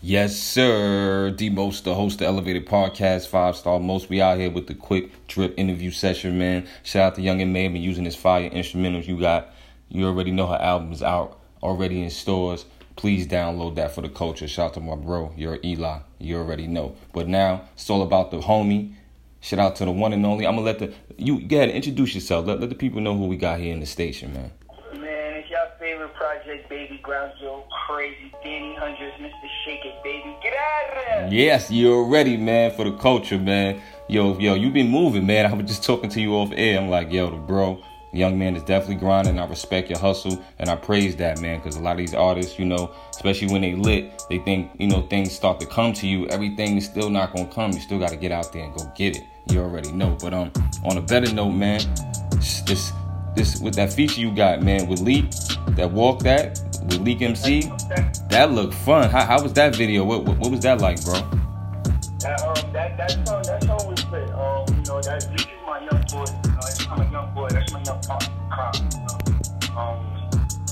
Yes, sir. D Most, the host of Elevated Podcast, five star most. We out here with the quick drip interview session, man. Shout out to Young and May, been using his fire instrumentals you got. You already know her album's out, already in stores. Please download that for the culture. Shout out to my bro, you're Eli. You already know. But now it's all about the homie. Shout out to the one and only. I'm gonna let the you go ahead introduce yourself. Let, let the people know who we got here in the station, man. Your favorite project, baby. Ground crazy. Danny Hundreds, Mr. Shake It, baby. Get out of there! Yes, you're ready, man, for the culture, man. Yo, yo, you been moving, man. I was just talking to you off air. I'm like, yo, the bro, young man is definitely grinding. I respect your hustle, and I praise that, man, because a lot of these artists, you know, especially when they lit, they think, you know, things start to come to you. Everything is still not gonna come. You still got to get out there and go get it. You already know. But um, on a better note, man, this this with that feature you got, man, with Leak, that walk that with Leak MC, that looked fun. How, how was that video? What, what what was that like, bro? That, um, that, that song, that song was lit. Um, you know, that, this is my young boy. You know, that's my young boy. That's my young pop. You know. Um,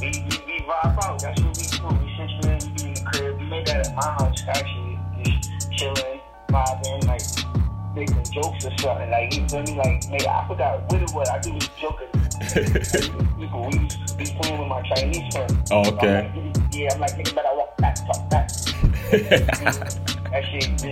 we, we, we vibe out. That's what we do. We sit we be in the crib. We made that at my house, actually. Just chilling, vibing, like, jokes or something. Like, you feel me? Like, maybe I forgot what it was. I think we was joking. We used to be playing with my Chinese friend. Oh, okay. I'm like, yeah, I'm like, nigga, better walk back, talk back.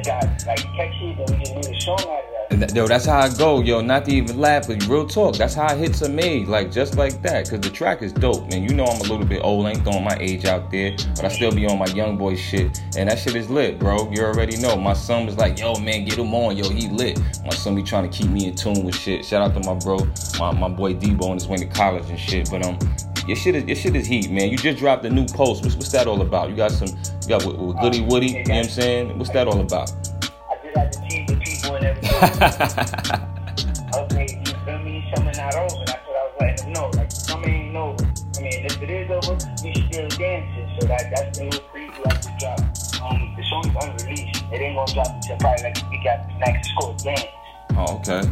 got, like, catchy, we just made a that. Yo, that's how I go, yo. Not to even laugh, but real talk. That's how it hits are made, like just like that. Cause the track is dope, man. You know I'm a little bit old, ain't throwing my age out there, but I still be on my young boy shit, and that shit is lit, bro. You already know. My son was like, yo, man, get him on, yo, he lit. My son be trying to keep me in tune with shit. Shout out to my bro, my, my boy Debo on his way to college and shit. But um, your shit is your shit is heat, man. You just dropped a new post. What's, what's that all about? You got some, you got with, with Goody Woody. You know what I'm saying? What's that all about? I just had to tease the people and everything. okay, you feel me? Something not over. That's what I was letting them know. Like, something ain't over. I mean, if it is over, we still dancing. So that that's the new preview I just dropped. Um, the song is unreleased. It ain't gonna drop until probably like week after next. Called Dance. Oh, okay.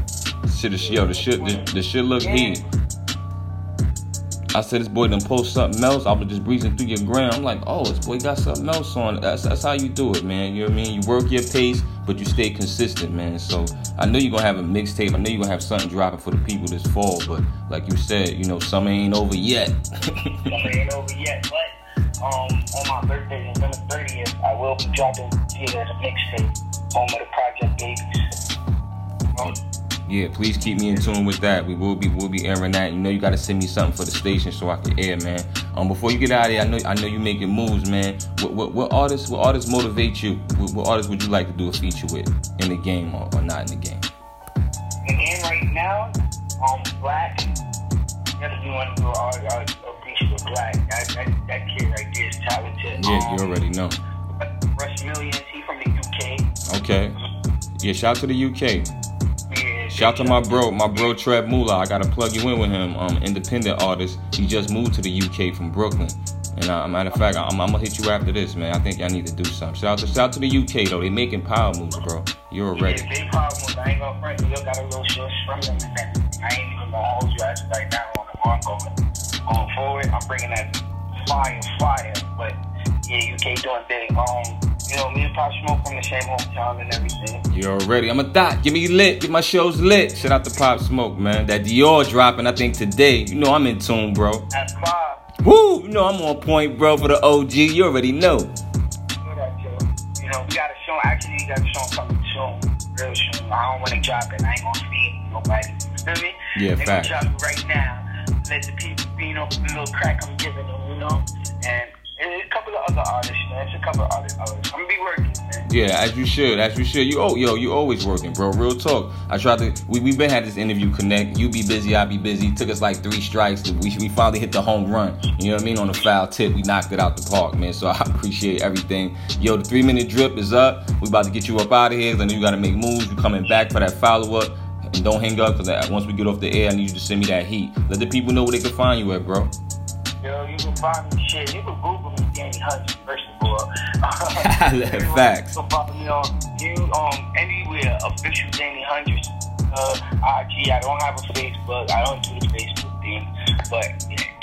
Shit is yo, the shit the, the shit look heat. I said this boy done post something else. I was just breezing through your gram. I'm like, oh, this boy got something else on. That's that's how you do it, man. You know what I mean? You work your pace, but you stay consistent, man. So I know you're gonna have a mixtape. I know you're gonna have something dropping for the people this fall. But like you said, you know, summer ain't over yet. Something ain't over yet, but um, on my birthday, November 30th, I will be dropping it as a mixtape. Home of the Project Babies. Um, yeah, please keep me in tune with that. We will be we'll be airing that. You know you gotta send me something for the station so I can air, man. Um, before you get out of here, I know I know you making moves, man. What what, what artists what artists motivate you? What, what artists would you like to do a feature with in the game or, or not in the game? the game right now, um, Black. Definitely want to do a, feature with Black. That, that, that kid right there is talented. Yeah, um, you already know. Rush Millions, he from the UK. Okay. Yeah, shout out to the UK. Shout out to my bro, my bro Trev Mula. I gotta plug you in with him. Um, independent artist. He just moved to the UK from Brooklyn. And uh, matter of fact, I'm, I'm gonna hit you after this, man. I think y'all need to do something. Shout out to shout out to the UK though. They making power moves, bro. You're. Yeah, big problems. I ain't gonna front you. Got a little short in. I ain't even gonna hold you on the ongoing. Going forward, I'm bringing that fire, fire. But yeah, UK doing big. Um, you know, me and Pop Smoke from the same hometown and everything. You're already. I'm a dot. Give me lit. Get my shows lit. Shout out to Pop Smoke, man. That Dior dropping, I think today. You know I'm in tune, bro. That's five. Woo! You know I'm on point, bro, for the OG. You already know. You know. You we got a show. Actually, we got a show coming soon. Real soon. I don't want to drop it. I ain't gonna speak nobody. You feel me? Yeah, they fact. drop it right now. Let the people, you know, the little crack I'm giving them, you know? And, and a couple of other artists, man. It's a other artists. I'm gonna be working, man. Yeah, as you should, as you should. You oh yo, you always working, bro. Real talk. I tried to. We we been had this interview connect. You be busy, I be busy. Took us like three strikes. We we finally hit the home run. You know what I mean? On the foul tip, we knocked it out the park, man. So I appreciate everything. Yo, the three minute drip is up. We about to get you up out of here. I know you got to make moves. You coming back for that follow up. And don't hang up because uh, once we get off the air, I need you to send me that heat. Let the people know where they can find you at, bro. Yo, you can find me shit. You can Google me, Danny Hunt, first of all. Facts. You can follow me on you um anywhere official Danny Hundreds. Uh, IG. I don't have a Facebook. I don't do the Facebook thing, but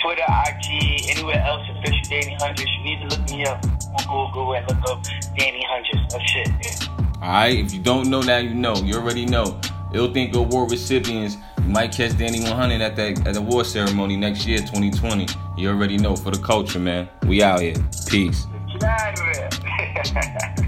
Twitter, IG, anywhere else official Danny Hundreds. You need to look me up. On Google and look up Danny Hunches. Oh shit. Alright, if you don't know now, you know. You already know. Ill Think Award recipients, you might catch Danny 100 at that at the award ceremony next year, 2020. You already know for the culture, man. We out here. Peace.